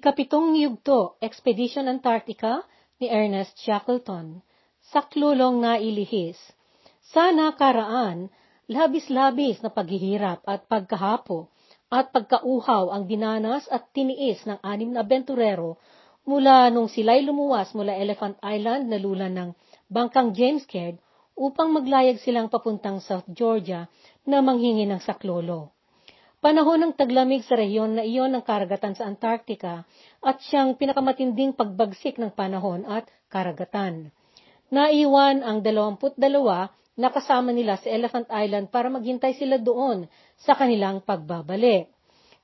Kapitong Yugto, Expedition Antarctica ni Ernest Shackleton. Saklulong na ilihis. Sana karaan, labis-labis na paghihirap at pagkahapo at pagkauhaw ang dinanas at tiniis ng anim na abenturero mula nung sila'y lumuwas mula Elephant Island na lula ng bangkang James Caird upang maglayag silang papuntang South Georgia na manghingi ng saklolo panahon ng taglamig sa rehiyon na iyon ng karagatan sa Antarctica at siyang pinakamatinding pagbagsik ng panahon at karagatan. Naiwan ang 22 na kasama nila sa Elephant Island para maghintay sila doon sa kanilang pagbabalik.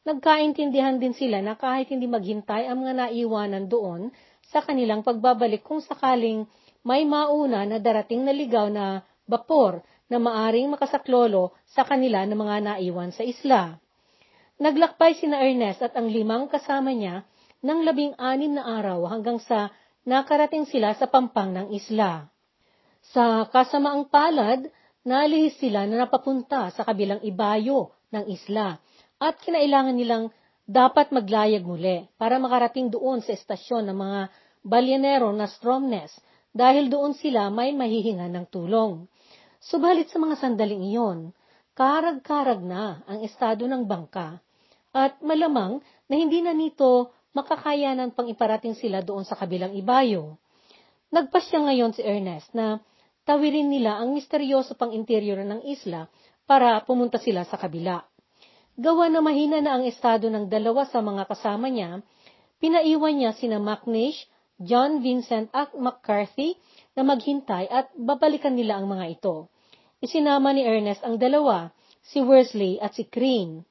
Nagkaintindihan din sila na kahit hindi maghintay ang mga naiwanan doon sa kanilang pagbabalik kung sakaling may mauna na darating na ligaw na bapor na maaring makasaklolo sa kanila ng mga naiwan sa isla. Naglakbay sina Ernest at ang limang kasama niya ng labing-anim na araw hanggang sa nakarating sila sa pampang ng isla. Sa kasamaang palad, nalihis sila na napapunta sa kabilang ibayo ng isla at kinailangan nilang dapat maglayag muli para makarating doon sa estasyon ng mga balyenero na Stromness dahil doon sila may mahihinga ng tulong. Subalit sa mga sandaling iyon, karag-karag na ang estado ng bangka at malamang na hindi na nito makakayanan pang iparating sila doon sa kabilang ibayo. Nagpasya ngayon si Ernest na tawirin nila ang misteryoso pang interior ng isla para pumunta sila sa kabila. Gawa na mahina na ang estado ng dalawa sa mga kasama niya, pinaiwan niya sina McNish, John Vincent at McCarthy na maghintay at babalikan nila ang mga ito. Isinama ni Ernest ang dalawa, si Worsley at si Crane.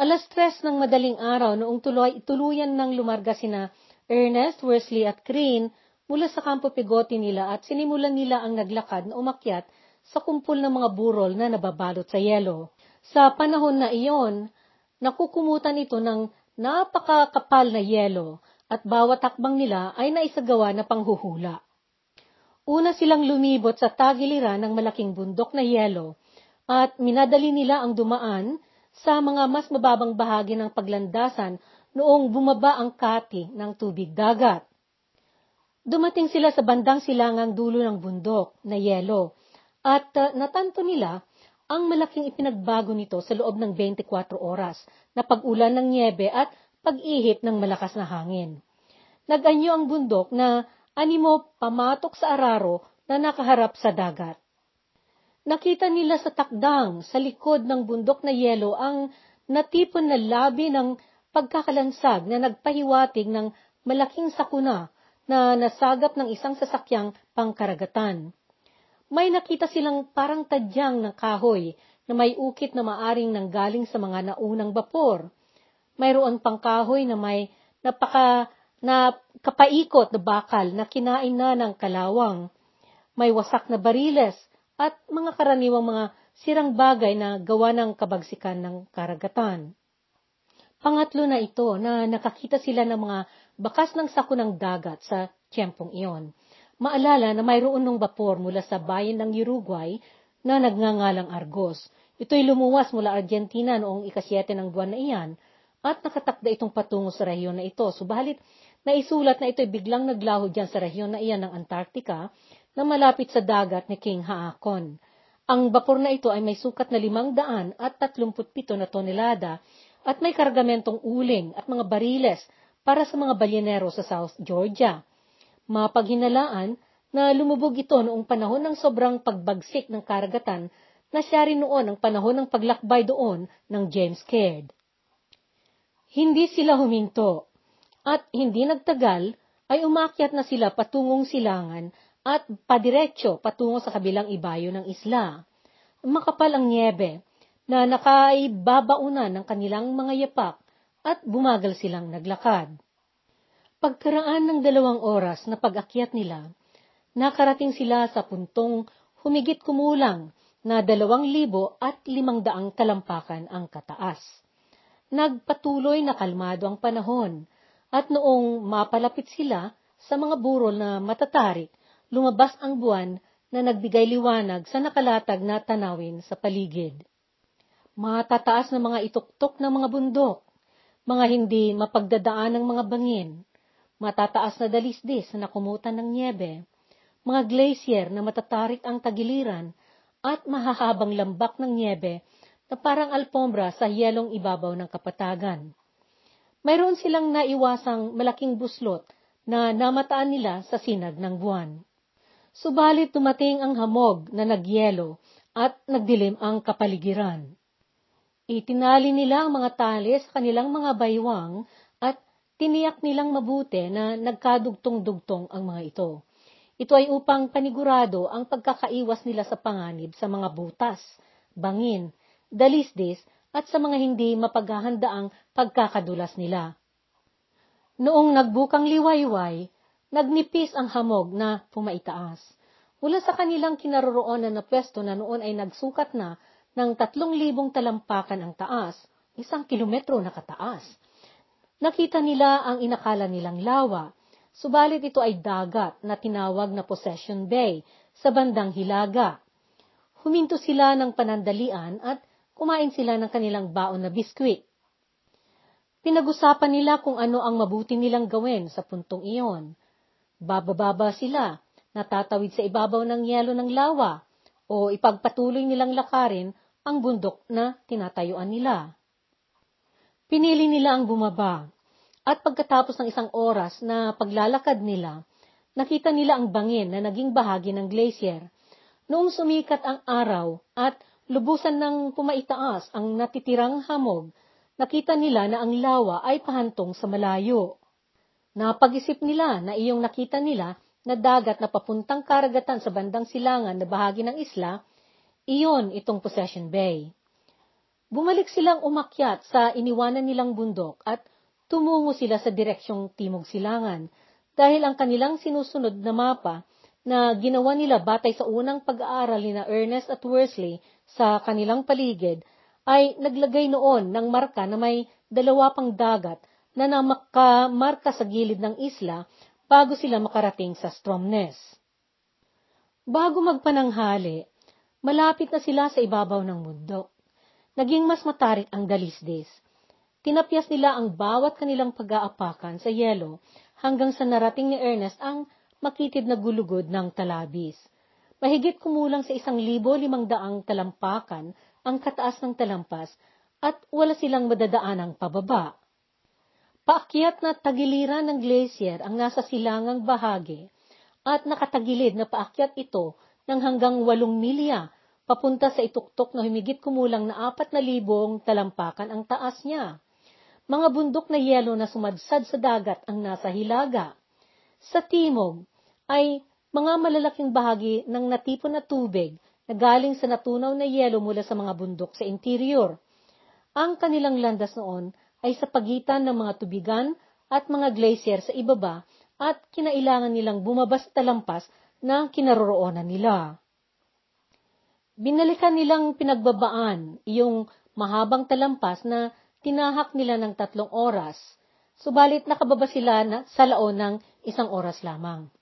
Alas tres ng madaling araw noong tuloy, tuluyan nang lumarga sina Ernest, Worsley at Crane mula sa kampo pigote nila at sinimulan nila ang naglakad na umakyat sa kumpol ng mga burol na nababalot sa yelo. Sa panahon na iyon, nakukumutan ito ng napakakapal na yelo at bawat hakbang nila ay naisagawa na panghuhula. Una silang lumibot sa tagiliran ng malaking bundok na yelo at minadali nila ang dumaan sa mga mas mababang bahagi ng paglandasan noong bumaba ang kati ng tubig dagat. Dumating sila sa bandang silangang dulo ng bundok na yelo at uh, natanto nila ang malaking ipinagbago nito sa loob ng 24 oras na pag-ulan ng niebe at pag-ihip ng malakas na hangin. Naganyo ang bundok na animo pamatok sa araro na nakaharap sa dagat. Nakita nila sa takdang sa likod ng bundok na yelo ang natipon na labi ng pagkakalansag na nagpahiwatig ng malaking sakuna na nasagap ng isang sasakyang pangkaragatan. May nakita silang parang tadyang ng kahoy na may ukit na maaring nanggaling sa mga naunang bapor. Mayroon pang kahoy na may napaka na kapaikot na bakal na kinain na ng kalawang. May wasak na bariles at mga karaniwang mga sirang bagay na gawa ng kabagsikan ng karagatan. Pangatlo na ito na nakakita sila ng mga bakas ng sako ng dagat sa tiyempong iyon. Maalala na mayroon ng bapor mula sa bayan ng Uruguay na nagngangalang Argos. Ito'y lumuwas mula Argentina noong ikasyete ng buwan na iyan at nakatakda itong patungo sa rehiyon na ito. Subalit, naisulat na ito'y biglang naglaho dyan sa rehiyon na iyan ng Antarctica na malapit sa dagat ni King Haakon. Ang bapor na ito ay may sukat na limang daan at tatlumputpito na tonelada at may kargamentong uling at mga bariles para sa mga balyenero sa South Georgia. Mapaghinalaan na lumubog ito noong panahon ng sobrang pagbagsik ng karagatan na siya rin noon ang panahon ng paglakbay doon ng James Caird. Hindi sila huminto at hindi nagtagal ay umakyat na sila patungong silangan at padiretso patungo sa kabilang ibayo ng isla. Makapal ang niebe na nakaibabaunan ng kanilang mga yapak at bumagal silang naglakad. Pagkaraan ng dalawang oras na pag-akyat nila, nakarating sila sa puntong humigit kumulang na dalawang libo at limang daang talampakan ang kataas. Nagpatuloy na kalmado ang panahon, at noong mapalapit sila sa mga burol na matatarik, lumabas ang buwan na nagbigay liwanag sa nakalatag na tanawin sa paligid. Matataas na mga ituktok ng mga bundok, mga hindi mapagdadaan ng mga bangin, matataas na dalisdis na nakumutan ng niebe, mga glacier na matatarik ang tagiliran, at mahahabang lambak ng niebe na parang alpombra sa yelong ibabaw ng kapatagan. Mayroon silang naiwasang malaking buslot na namataan nila sa sinag ng buwan. Subalit tumating ang hamog na nagyelo at nagdilim ang kapaligiran. Itinali nila ang mga tali sa kanilang mga baywang at tiniyak nilang mabuti na nagkadugtong-dugtong ang mga ito. Ito ay upang panigurado ang pagkakaiwas nila sa panganib sa mga butas, bangin, dalisdis, at sa mga hindi mapaghahandaang pagkakadulas nila. Noong nagbukang liwayway, nagnipis ang hamog na pumaitaas. Mula sa kanilang kinaroroonan na pwesto na noon ay nagsukat na ng tatlong libong talampakan ang taas, isang kilometro na kataas. Nakita nila ang inakala nilang lawa, subalit ito ay dagat na tinawag na Possession Bay sa bandang Hilaga. Huminto sila ng panandalian at kumain sila ng kanilang baon na biskwit. Pinag-usapan nila kung ano ang mabuti nilang gawin sa puntong iyon. Babababa sila, natatawid sa ibabaw ng yelo ng lawa, o ipagpatuloy nilang lakarin ang bundok na tinatayuan nila. Pinili nila ang bumaba, at pagkatapos ng isang oras na paglalakad nila, nakita nila ang bangin na naging bahagi ng glacier. Noong sumikat ang araw at lubusan ng pumaitaas ang natitirang hamog, nakita nila na ang lawa ay pahantong sa malayo. Napag-isip nila na iyong nakita nila na dagat na papuntang karagatan sa bandang silangan na bahagi ng isla, iyon itong Possession Bay. Bumalik silang umakyat sa iniwanan nilang bundok at tumungo sila sa direksyong timog silangan dahil ang kanilang sinusunod na mapa na ginawa nila batay sa unang pag-aaral ni na Ernest at Worsley sa kanilang paligid ay naglagay noon ng marka na may dalawa pang dagat na nakamarka sa gilid ng isla bago sila makarating sa Stromness. Bago magpananghali, malapit na sila sa ibabaw ng bundok. Naging mas matarik ang dalisdis Tinapyas nila ang bawat kanilang pag-aapakan sa yelo hanggang sa narating ni Ernest ang makitid na gulugod ng talabis. Mahigit kumulang sa isang libo limang daang talampakan ang kataas ng talampas at wala silang madadaanang pababa. Paakyat na tagiliran ng glacier ang nasa silangang bahagi at nakatagilid na paakyat ito ng hanggang walong milya papunta sa ituktok na humigit kumulang na apat na libong talampakan ang taas niya mga bundok na yelo na sumadsad sa dagat ang nasa hilaga. Sa timog ay mga malalaking bahagi ng natipon na tubig na galing sa natunaw na yelo mula sa mga bundok sa interior. Ang kanilang landas noon ay sa pagitan ng mga tubigan at mga glacier sa ibaba at kinailangan nilang bumaba sa talampas na kinaroroonan nila. Binalikan nilang pinagbabaan yung mahabang talampas na tinahak nila ng tatlong oras, subalit nakababa sila na, sa laon ng isang oras lamang.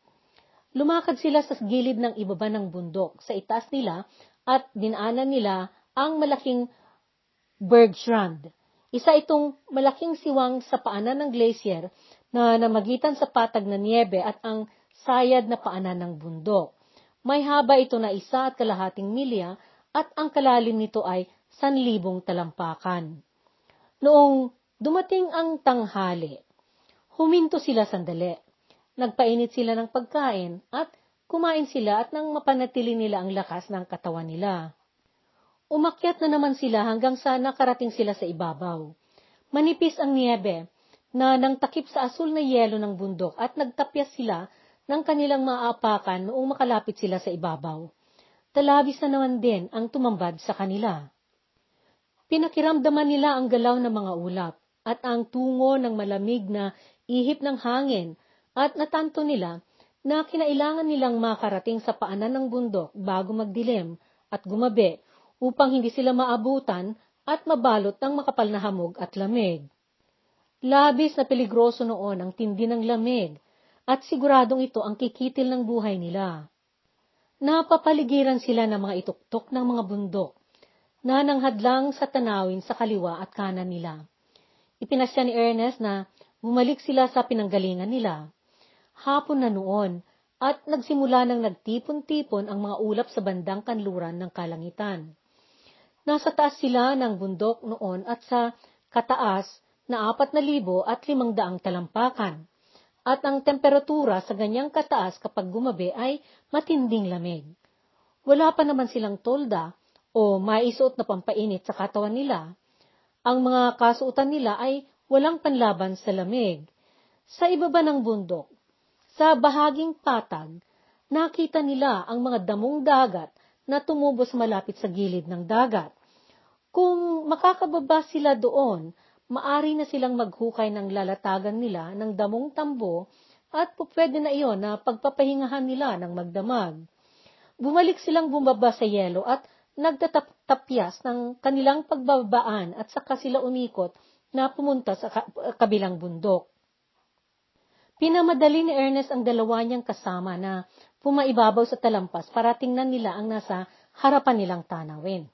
Lumakad sila sa gilid ng ibaba ng bundok sa itaas nila at dinaanan nila ang malaking Bergstrand. Isa itong malaking siwang sa paanan ng glacier na namagitan sa patag na niebe at ang sayad na paanan ng bundok. May haba ito na isa at kalahating milya at ang kalalim nito ay sanlibong talampakan. Noong dumating ang tanghali, huminto sila sandali. Nagpainit sila ng pagkain at kumain sila at nang mapanatili nila ang lakas ng katawan nila. Umakyat na naman sila hanggang sa nakarating sila sa ibabaw. Manipis ang niebe na nang takip sa asul na yelo ng bundok at nagtapyas sila ng kanilang maapakan noong makalapit sila sa ibabaw. Talabis na naman din ang tumambad sa kanila. Pinakiramdaman nila ang galaw ng mga ulap at ang tungo ng malamig na ihip ng hangin at natanto nila na kinailangan nilang makarating sa paanan ng bundok bago magdilim at gumabi upang hindi sila maabutan at mabalot ng makapal na hamog at lamig. Labis na peligroso noon ang tindi ng lamig at siguradong ito ang kikitil ng buhay nila. Napapaligiran sila ng mga ituktok ng mga bundok na nanghadlang sa tanawin sa kaliwa at kanan nila. ipinasya ni Ernest na bumalik sila sa pinanggalingan nila. Hapon na noon, at nagsimula ng nagtipon-tipon ang mga ulap sa bandang kanluran ng kalangitan. Nasa taas sila ng bundok noon at sa kataas na apat na libo at limang daang talampakan. At ang temperatura sa ganyang kataas kapag gumabi ay matinding lamig. Wala pa naman silang tolda o maisuot na pampainit sa katawan nila. Ang mga kasuotan nila ay walang panlaban sa lamig. Sa ibaba ng bundok, sa bahaging patag, nakita nila ang mga damong dagat na tumubos malapit sa gilid ng dagat. Kung makakababa sila doon, maari na silang maghukay ng lalatagan nila ng damong tambo at pupwede na iyon na pagpapahingahan nila ng magdamag. Bumalik silang bumaba sa yelo at nagtatapyas ng kanilang pagbabaan at saka sila umikot na pumunta sa kabilang bundok. Pinamadali ni Ernest ang dalawa niyang kasama na pumaibabaw sa talampas para tingnan nila ang nasa harapan nilang tanawin.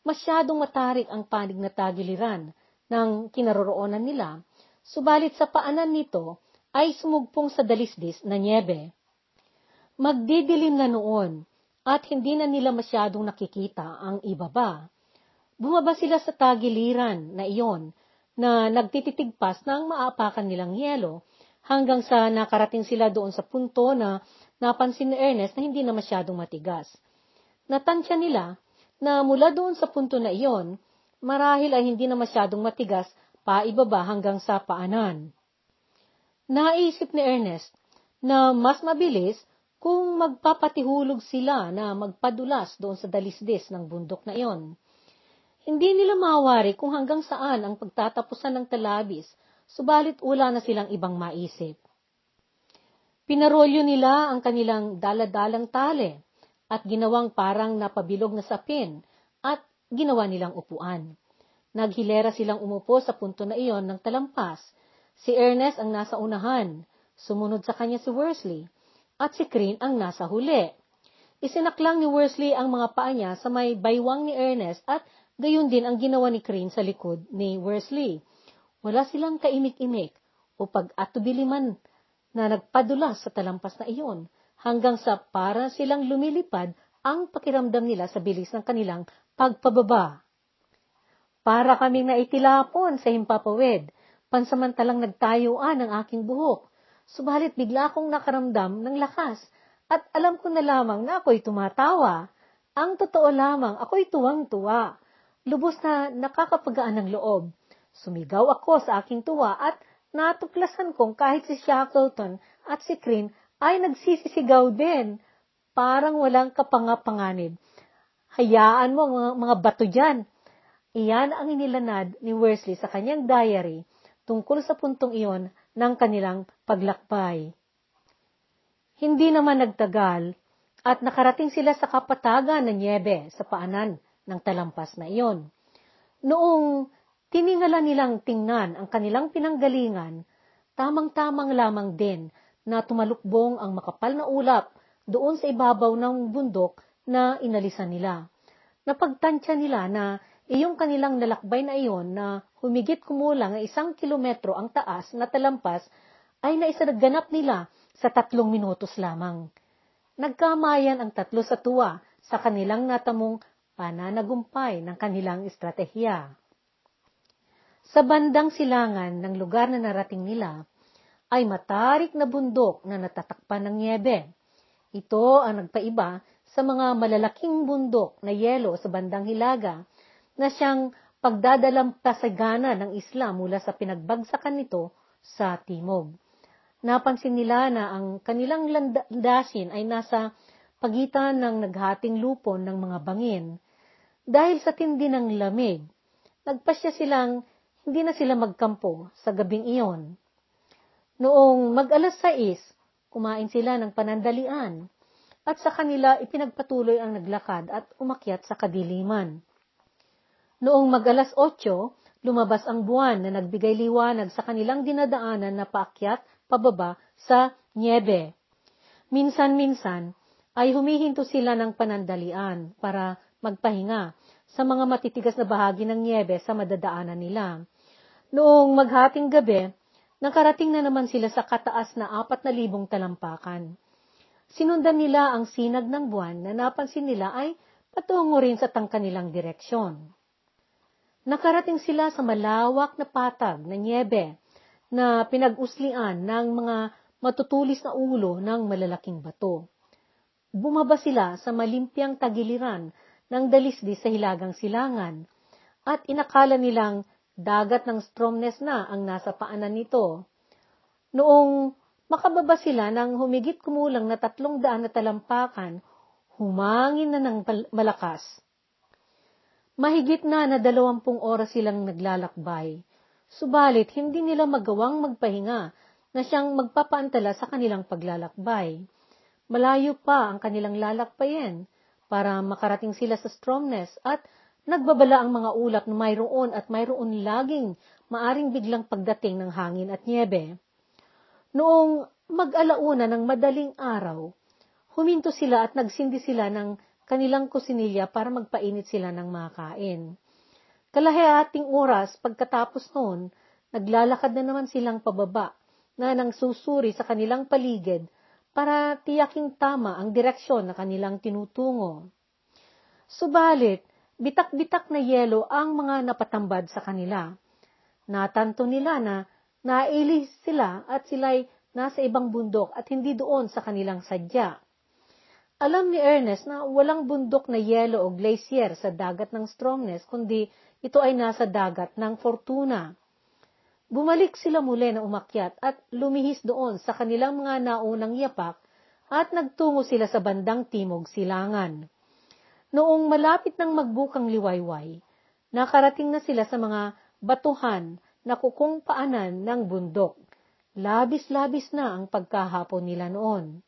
Masyadong matarik ang panig na tagiliran ng kinaroroonan nila, subalit sa paanan nito ay sumugpong sa dalisdis na niebe. Magdidilim na noon at hindi na nila masyadong nakikita ang ibaba. Bumaba sila sa tagiliran na iyon na nagtititigpas ng maapakan nilang yelo hanggang sa nakarating sila doon sa punto na napansin ni Ernest na hindi na masyadong matigas. Natansya nila na mula doon sa punto na iyon, marahil ay hindi na masyadong matigas paibaba hanggang sa paanan. Naisip ni Ernest na mas mabilis kung magpapatihulog sila na magpadulas doon sa dalisdis ng bundok na iyon. Hindi nila mawari kung hanggang saan ang pagtatapusan ng talabis subalit wala na silang ibang maisip. Pinarolyo nila ang kanilang daladalang tale at ginawang parang napabilog na sapin at ginawa nilang upuan. Naghilera silang umupo sa punto na iyon ng talampas. Si Ernest ang nasa unahan, sumunod sa kanya si Worsley, at si Crane ang nasa huli. Isinaklang ni Worsley ang mga paa niya sa may baywang ni Ernest at gayon din ang ginawa ni Crane sa likod ni Worsley. Wala silang kaimik-imik o pag-atubiliman na nagpadulas sa talampas na iyon hanggang sa para silang lumilipad ang pakiramdam nila sa bilis ng kanilang pagpababa. Para kaming naitilapon sa himpapawid, pansamantalang nagtayuan ang aking buhok, subalit bigla akong nakaramdam ng lakas at alam ko na lamang na ako'y tumatawa. Ang totoo lamang, ako'y tuwang-tuwa. Lubos na nakakapagaan ng loob. Sumigaw ako sa aking tuwa at natuklasan kong kahit si Shackleton at si Crane ay nagsisisigaw din. Parang walang kapangapanganib. Hayaan mo mga, mga bato dyan. Iyan ang inilanad ni Worsley sa kanyang diary tungkol sa puntong iyon ng kanilang paglakbay. Hindi naman nagtagal at nakarating sila sa kapatagan ng niebe sa paanan ng talampas na iyon. Noong Tiningala nilang tingnan ang kanilang pinanggalingan, tamang-tamang lamang din na tumalukbong ang makapal na ulap doon sa ibabaw ng bundok na inalisan nila. Napagtansya nila na iyong kanilang nalakbay na iyon na humigit kumulang ay isang kilometro ang taas na talampas ay naisanaganap nila sa tatlong minutos lamang. Nagkamayan ang tatlo sa tuwa sa kanilang natamong pananagumpay ng kanilang estratehiya. Sa bandang silangan ng lugar na narating nila, ay matarik na bundok na natatakpan ng niebe. Ito ang nagpaiba sa mga malalaking bundok na yelo sa bandang hilaga na siyang pagdadalampasagana ng isla mula sa pinagbagsakan nito sa timog. Napansin nila na ang kanilang landasin ay nasa pagitan ng naghating lupon ng mga bangin. Dahil sa tindi ng lamig, nagpasya silang hindi na sila magkampo sa gabing iyon. Noong mag-alas 6, kumain sila ng panandalian at sa kanila ipinagpatuloy ang naglakad at umakyat sa kadiliman. Noong mag-alas 8, lumabas ang buwan na nagbigay liwanag sa kanilang dinadaanan na paakyat pababa sa niebe. Minsan-minsan ay humihinto sila ng panandalian para magpahinga sa mga matitigas na bahagi ng niebe sa madadaanan nila. Noong maghating gabi, nakarating na naman sila sa kataas na apat na libong talampakan. Sinundan nila ang sinag ng buwan na napansin nila ay patungo rin sa tangkanilang direksyon. Nakarating sila sa malawak na patag na niebe na pinag-uslian ng mga matutulis na ulo ng malalaking bato. Bumaba sila sa malimpiang tagiliran ng dalisdi sa hilagang silangan at inakala nilang dagat ng Stromness na ang nasa paanan nito. Noong makababa sila ng humigit kumulang na tatlong daan na talampakan, humangin na ng malakas. Mahigit na na dalawampung oras silang naglalakbay, subalit hindi nila magawang magpahinga na siyang magpapaantala sa kanilang paglalakbay. Malayo pa ang kanilang lalakbayin para makarating sila sa Stromness at nagbabala ang mga ulap na mayroon at mayroon laging maaring biglang pagdating ng hangin at niebe. Noong mag-alauna ng madaling araw, huminto sila at nagsindi sila ng kanilang kusinilya para magpainit sila ng makain. Kalahating oras pagkatapos noon, naglalakad na naman silang pababa na nang susuri sa kanilang paligid para tiyaking tama ang direksyon na kanilang tinutungo. Subalit, bitak-bitak na yelo ang mga napatambad sa kanila. Natanto nila na Nailis sila at sila'y nasa ibang bundok at hindi doon sa kanilang sadya. Alam ni Ernest na walang bundok na yelo o glacier sa dagat ng Stromness, kundi ito ay nasa dagat ng Fortuna. Bumalik sila muli na umakyat at lumihis doon sa kanilang mga naunang yapak at nagtungo sila sa bandang timog silangan. Noong malapit ng magbukang liwayway, nakarating na sila sa mga batuhan nakukung paanan ng bundok. Labis-labis na ang pagkahapon nila noon.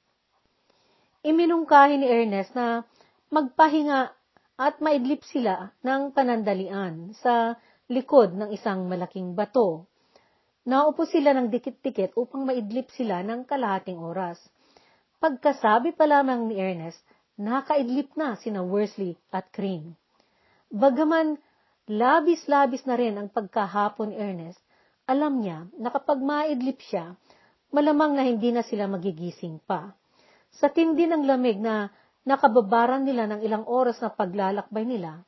Iminungkahi ni Ernest na magpahinga at maidlip sila ng panandalian sa likod ng isang malaking bato. Naupo sila ng dikit-dikit upang maidlip sila ng kalahating oras. Pagkasabi pa lamang ni Ernest, nakaidlip na sina Worsley at Crane. Bagaman labis-labis na rin ang pagkahapon Ernest, alam niya na kapag maidlip siya, malamang na hindi na sila magigising pa. Sa tindi ng lamig na nakababaran nila ng ilang oras na paglalakbay nila,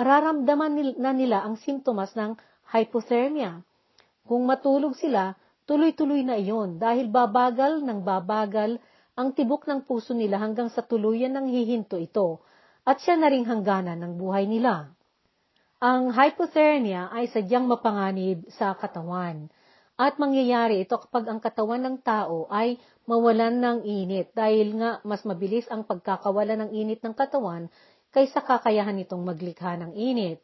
mararamdaman na nila ang simptomas ng hypothermia. Kung matulog sila, tuloy-tuloy na iyon dahil babagal ng babagal ang tibok ng puso nila hanggang sa tuluyan ng hihinto ito at siya na ring hangganan ng buhay nila. Ang hypothermia ay sadyang mapanganib sa katawan at mangyayari ito kapag ang katawan ng tao ay mawalan ng init dahil nga mas mabilis ang pagkakawala ng init ng katawan kaysa kakayahan nitong maglikha ng init.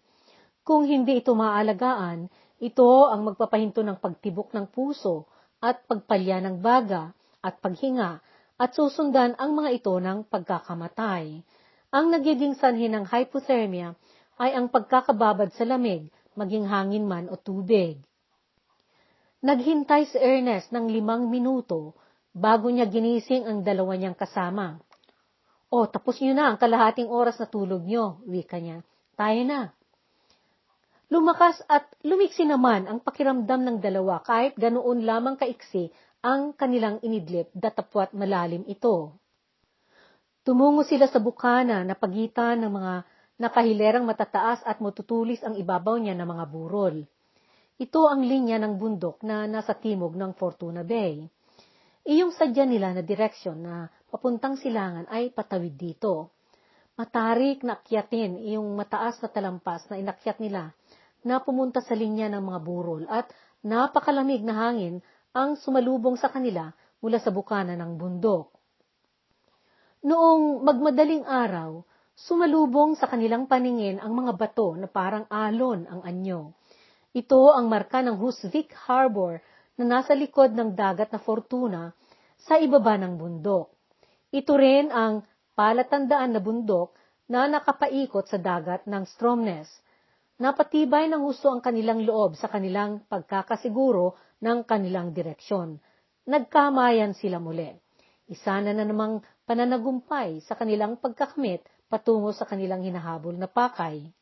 Kung hindi ito maalagaan, ito ang magpapahinto ng pagtibok ng puso at pagpalya ng baga at paghinga at susundan ang mga ito ng pagkakamatay. Ang nagiging sanhi ng hypothermia ay ang pagkakababad sa lamig, maging hangin man o tubig. Naghintay si Ernest ng limang minuto bago niya ginising ang dalawa niyang kasama. O, tapos niyo na ang kalahating oras na tulog niyo, wika niya. Tayo na. Lumakas at lumiksi naman ang pakiramdam ng dalawa kahit ganoon lamang kaiksi ang kanilang inidlip datapwat malalim ito. Tumungo sila sa bukana na pagitan ng mga nakahilerang matataas at matutulis ang ibabaw niya ng mga burol. Ito ang linya ng bundok na nasa timog ng Fortuna Bay. Iyong sadya nila na direksyon na papuntang silangan ay patawid dito. Matarik na akyatin iyong mataas na talampas na inakyat nila na pumunta sa linya ng mga burol at napakalamig na hangin ang sumalubong sa kanila mula sa bukana ng bundok. Noong magmadaling araw, Sumalubong sa kanilang paningin ang mga bato na parang alon ang anyo. Ito ang marka ng Husvik Harbor na nasa likod ng dagat na Fortuna sa ibaba ng bundok. Ito rin ang palatandaan na bundok na nakapaikot sa dagat ng Stromness. Napatibay ng husto ang kanilang loob sa kanilang pagkakasiguro ng kanilang direksyon. Nagkamayan sila muli. Isa na na namang pananagumpay sa kanilang pagkakamit patungo sa kanilang hinahabol na pakay.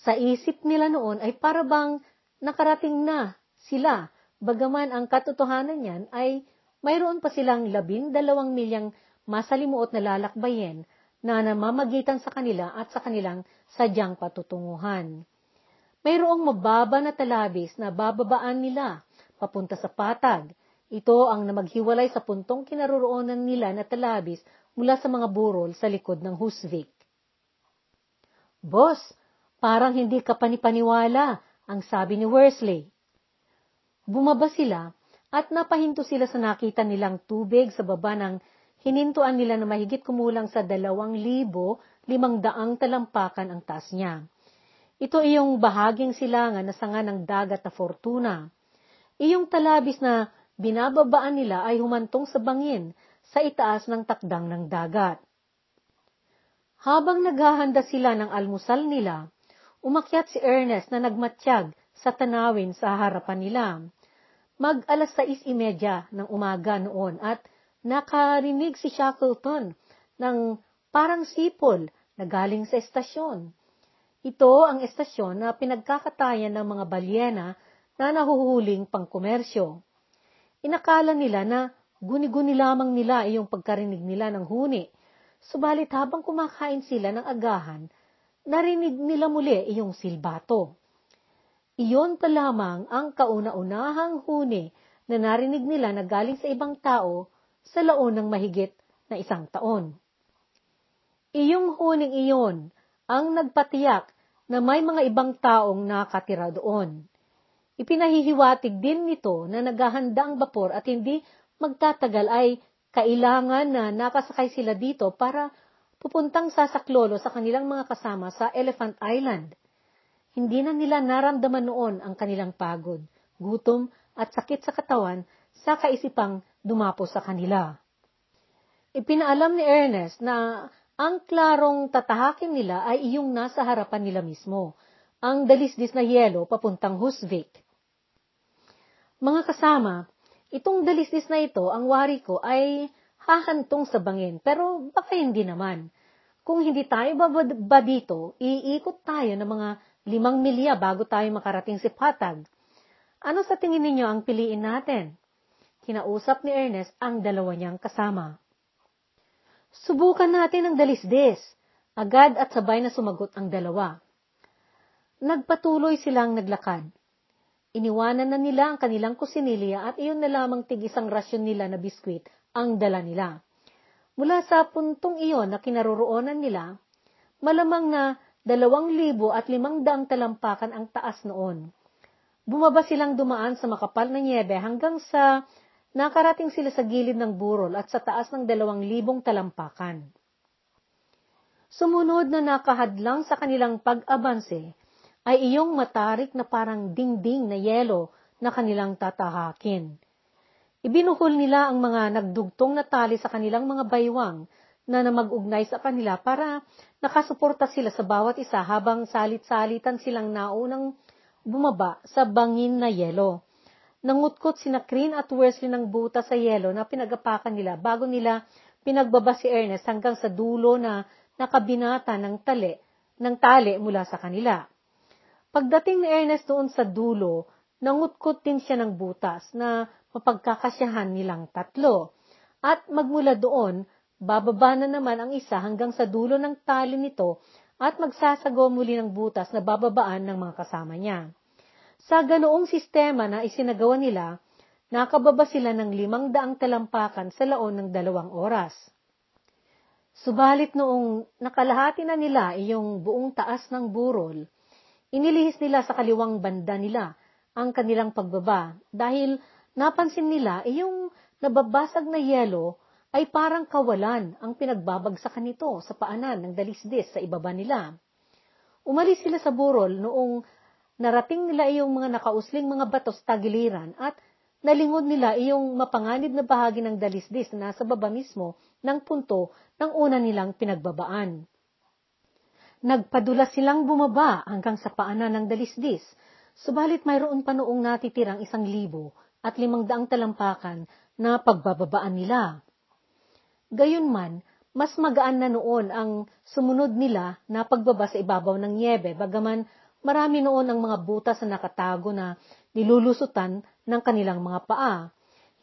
Sa isip nila noon ay parabang nakarating na sila, bagaman ang katotohanan niyan ay mayroon pa silang labing dalawang milyang masalimuot na lalakbayin na namamagitan sa kanila at sa kanilang sadyang patutunguhan. Mayroong mababa na talabis na bababaan nila papunta sa patag. Ito ang namaghiwalay sa puntong kinaroroonan nila na talabis mula sa mga burol sa likod ng Husvik. Boss, parang hindi ka panipaniwala, ang sabi ni Worsley. Bumaba sila at napahinto sila sa nakita nilang tubig sa baba ng hinintuan nila na mahigit kumulang sa dalawang libo limang daang talampakan ang taas niya. Ito iyong bahaging silangan na sanga ng dagat na fortuna. Iyong talabis na binababaan nila ay humantong sa bangin sa itaas ng takdang ng dagat. Habang naghahanda sila ng almusal nila, umakyat si Ernest na nagmatsyag sa tanawin sa harapan nila. Mag alas 6.30 ng umaga noon at nakarinig si Shackleton ng parang sipol na galing sa estasyon. Ito ang estasyon na pinagkakatayan ng mga balyena na nahuhuling pangkomersyo. Inakala nila na guni-guni lamang nila iyong pagkarinig nila ng huni, subalit habang kumakain sila ng agahan, narinig nila muli iyong silbato. Iyon pa lamang ang kauna-unahang huni na narinig nila na galing sa ibang tao sa laon mahigit na isang taon. Iyong huning iyon ang nagpatiyak na may mga ibang taong nakatira doon. Ipinahihiwatig din nito na naghahanda ang bapor at hindi magtatagal ay kailangan na nakasakay sila dito para pupuntang sasaklolo sa kanilang mga kasama sa Elephant Island. Hindi na nila naramdaman noon ang kanilang pagod, gutom at sakit sa katawan sa kaisipang dumapo sa kanila. Ipinaalam ni Ernest na ang klarong tatahakin nila ay iyong nasa harapan nila mismo, ang dalisdis na yelo papuntang Husvik. Mga kasama, itong dalisdis na ito, ang wari ko ay hahantong sa bangin, pero baka hindi naman. Kung hindi tayo ba dito, iikot tayo ng mga limang milya bago tayo makarating si Patag. Ano sa tingin ninyo ang piliin natin? Kinausap ni Ernest ang dalawa niyang kasama. Subukan natin ang dalisdis. Agad at sabay na sumagot ang dalawa. Nagpatuloy silang naglakad. Iniwanan na nila ang kanilang kusinilya at iyon na lamang tigisang rasyon nila na biskwit ang dala nila. Mula sa puntong iyon na kinaroroonan nila, malamang na dalawang libo at limang daang talampakan ang taas noon. Bumaba silang dumaan sa makapal na niebe hanggang sa nakarating sila sa gilid ng burol at sa taas ng dalawang libong talampakan. Sumunod na nakahadlang sa kanilang pag-abanse ay iyong matarik na parang dingding na yelo na kanilang tatahakin. Ibinuhol nila ang mga nagdugtong na tali sa kanilang mga baywang na namag-ugnay sa kanila para nakasuporta sila sa bawat isa habang salit-salitan silang naunang bumaba sa bangin na yelo. Nangutkot sina Crin at Wesley ng buta sa yelo na pinagapakan nila bago nila pinagbaba si Ernest hanggang sa dulo na nakabinata ng tali, ng tali mula sa kanila. Pagdating ni Ernest doon sa dulo, nangutkot din siya ng butas na mapagkakasyahan nilang tatlo. At magmula doon, bababa na naman ang isa hanggang sa dulo ng tali nito at magsasago muli ng butas na bababaan ng mga kasama niya. Sa ganoong sistema na isinagawa nila, nakababa sila ng limang daang talampakan sa laon ng dalawang oras. Subalit noong nakalahati na nila iyong buong taas ng burol, inilihis nila sa kaliwang banda nila ang kanilang pagbaba dahil napansin nila iyong nababasag na yelo ay parang kawalan ang pinagbabagsakan nito sa paanan ng dalisdis sa ibaba nila. Umalis sila sa burol noong narating nila iyong mga nakausling mga batos tagiliran at nalingod nila iyong mapanganib na bahagi ng dalisdis na nasa baba mismo ng punto ng una nilang pinagbabaan. Nagpadula silang bumaba hanggang sa paanan ng dalisdis, subalit mayroon pa noong natitirang isang libo at limang daang talampakan na pagbababaan nila. Gayunman, mas magaan na noon ang sumunod nila na pagbaba sa ibabaw ng niebe, bagaman marami noon ang mga butas na nakatago na nilulusutan ng kanilang mga paa.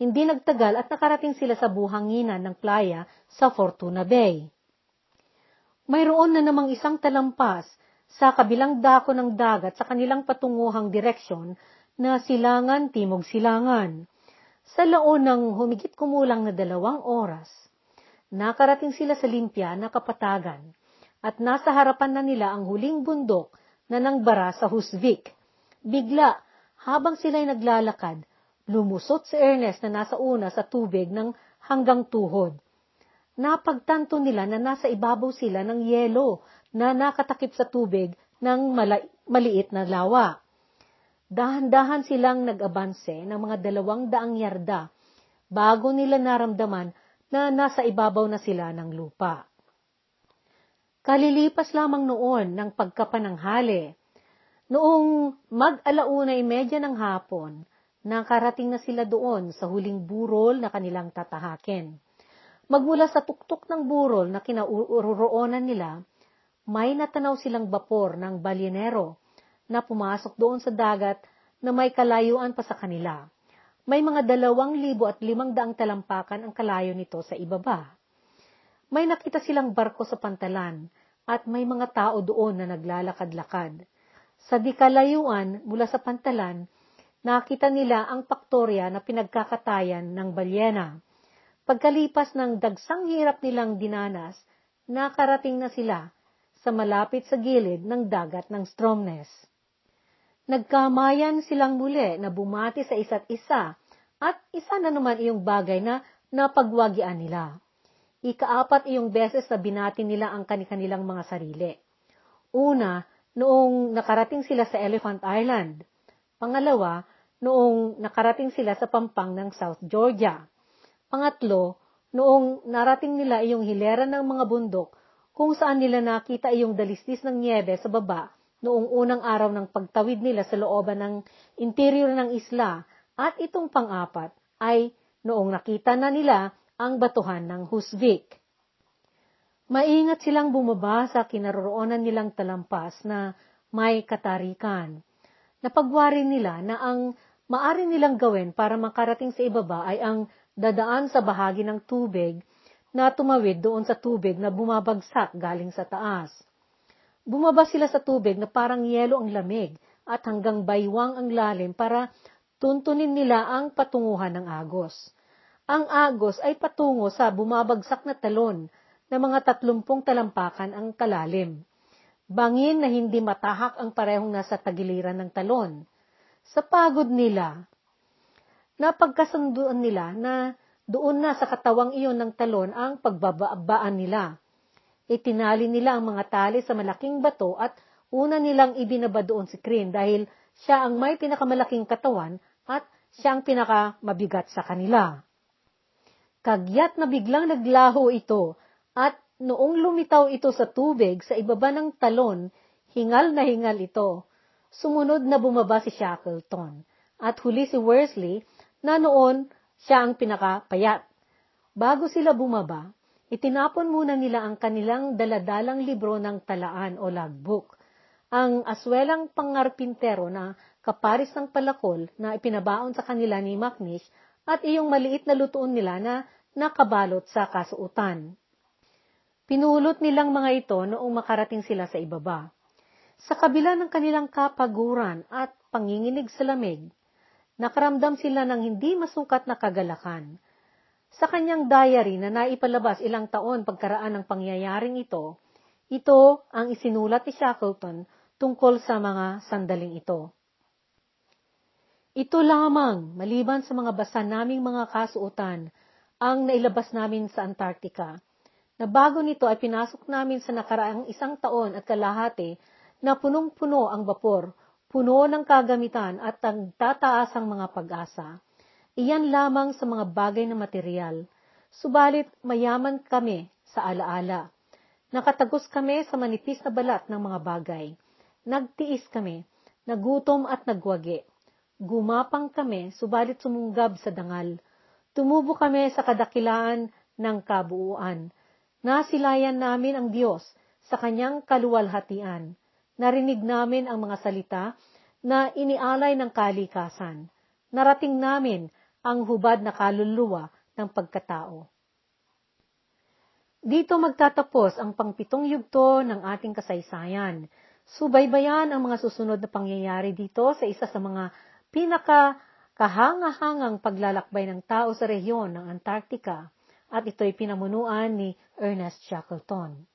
Hindi nagtagal at nakarating sila sa buhanginan ng playa sa Fortuna Bay. Mayroon na namang isang talampas sa kabilang dako ng dagat sa kanilang patunguhang direksyon na silangan timog silangan. Sa laon ng humigit kumulang na dalawang oras, nakarating sila sa limpya na kapatagan at nasa harapan na nila ang huling bundok na nangbara sa Husvik. Bigla, habang sila'y naglalakad, lumusot si Ernest na nasa una sa tubig ng hanggang tuhod. Napagtanto nila na nasa ibabaw sila ng yelo na nakatakip sa tubig ng mala- maliit na lawa. Dahan-dahan silang nag-abanse ng mga dalawang daang yarda bago nila naramdaman na nasa ibabaw na sila ng lupa. Kalilipas lamang noon ng pagkapananghali. Noong mag-alauna imedya ng hapon, nakarating na sila doon sa huling burol na kanilang tatahakin. Magmula sa tuktok ng burol na kinauroroonan nila, may natanaw silang bapor ng balinero na pumasok doon sa dagat na may kalayuan pa sa kanila. May mga dalawang libo at limang daang talampakan ang kalayo nito sa ibaba. May nakita silang barko sa pantalan at may mga tao doon na naglalakad-lakad. Sa dikalayuan mula sa pantalan, nakita nila ang paktorya na pinagkakatayan ng balyena. Pagkalipas ng dagsang hirap nilang dinanas, nakarating na sila sa malapit sa gilid ng dagat ng Stromness. Nagkamayan silang muli na bumati sa isa't isa at isa na naman iyong bagay na napagwagian nila. Ikaapat iyong beses na binati nila ang kanilang mga sarili. Una, noong nakarating sila sa Elephant Island. Pangalawa, noong nakarating sila sa pampang ng South Georgia. Pangatlo, noong narating nila iyong hilera ng mga bundok kung saan nila nakita iyong dalisdis ng niebe sa baba noong unang araw ng pagtawid nila sa looban ng interior ng isla at itong pang-apat ay noong nakita na nila ang batuhan ng Husvik. Maingat silang bumaba sa kinaroroonan nilang talampas na may katarikan. Napagwari nila na ang maari nilang gawin para makarating sa ibaba ay ang dadaan sa bahagi ng tubig na tumawid doon sa tubig na bumabagsak galing sa taas. Bumaba sila sa tubig na parang yelo ang lamig at hanggang baywang ang lalim para tuntunin nila ang patunguhan ng agos. Ang agos ay patungo sa bumabagsak na talon na mga tatlumpong talampakan ang kalalim. Bangin na hindi matahak ang parehong nasa tagiliran ng talon. Sa pagod nila, napagkasunduan nila na doon na sa katawang iyon ng talon ang pagbabaan nila. Itinali nila ang mga tali sa malaking bato at una nilang ibinaba doon si Krin dahil siya ang may pinakamalaking katawan at siya ang pinakamabigat sa kanila. Kagyat na biglang naglaho ito at noong lumitaw ito sa tubig sa ibaba ng talon, hingal na hingal ito. Sumunod na bumaba si Shackleton at huli si Worsley na noon siya ang pinakapayat. Bago sila bumaba, itinapon muna nila ang kanilang daladalang libro ng talaan o logbook. Ang aswelang pangarpintero na kaparis ng palakol na ipinabaon sa kanila ni Macnish at iyong maliit na lutuon nila na nakabalot sa kasuutan. Pinulot nilang mga ito noong makarating sila sa ibaba. Sa kabila ng kanilang kapaguran at panginginig sa lamig, nakaramdam sila ng hindi masungkat na kagalakan. Sa kanyang diary na naipalabas ilang taon pagkaraan ng pangyayaring ito, ito ang isinulat ni Shackleton tungkol sa mga sandaling ito. Ito lamang, maliban sa mga basa naming mga kasuotan, ang nailabas namin sa Antarctica, na bago nito ay pinasok namin sa nakaraang isang taon at kalahati na punong-puno ang vapor, puno ng kagamitan at ang tataasang mga pag-asa. Iyan lamang sa mga bagay na material. Subalit mayaman kami sa alaala. Nakatagos kami sa manipis na balat ng mga bagay. Nagtiis kami, nagutom at nagwagi Gumapang kami, subalit sumunggab sa dangal. Tumubo kami sa kadakilaan ng kabuuan. Nasilayan namin ang Diyos sa kanyang kaluwalhatian. narinig namin ang mga salita na inialay ng kalikasan. Narating namin ang hubad na kaluluwa ng pagkatao. Dito magtatapos ang pangpitong yugto ng ating kasaysayan. Subaybayan ang mga susunod na pangyayari dito sa isa sa mga pinaka kahangahangang paglalakbay ng tao sa rehiyon ng Antarctica at ito'y pinamunuan ni Ernest Shackleton.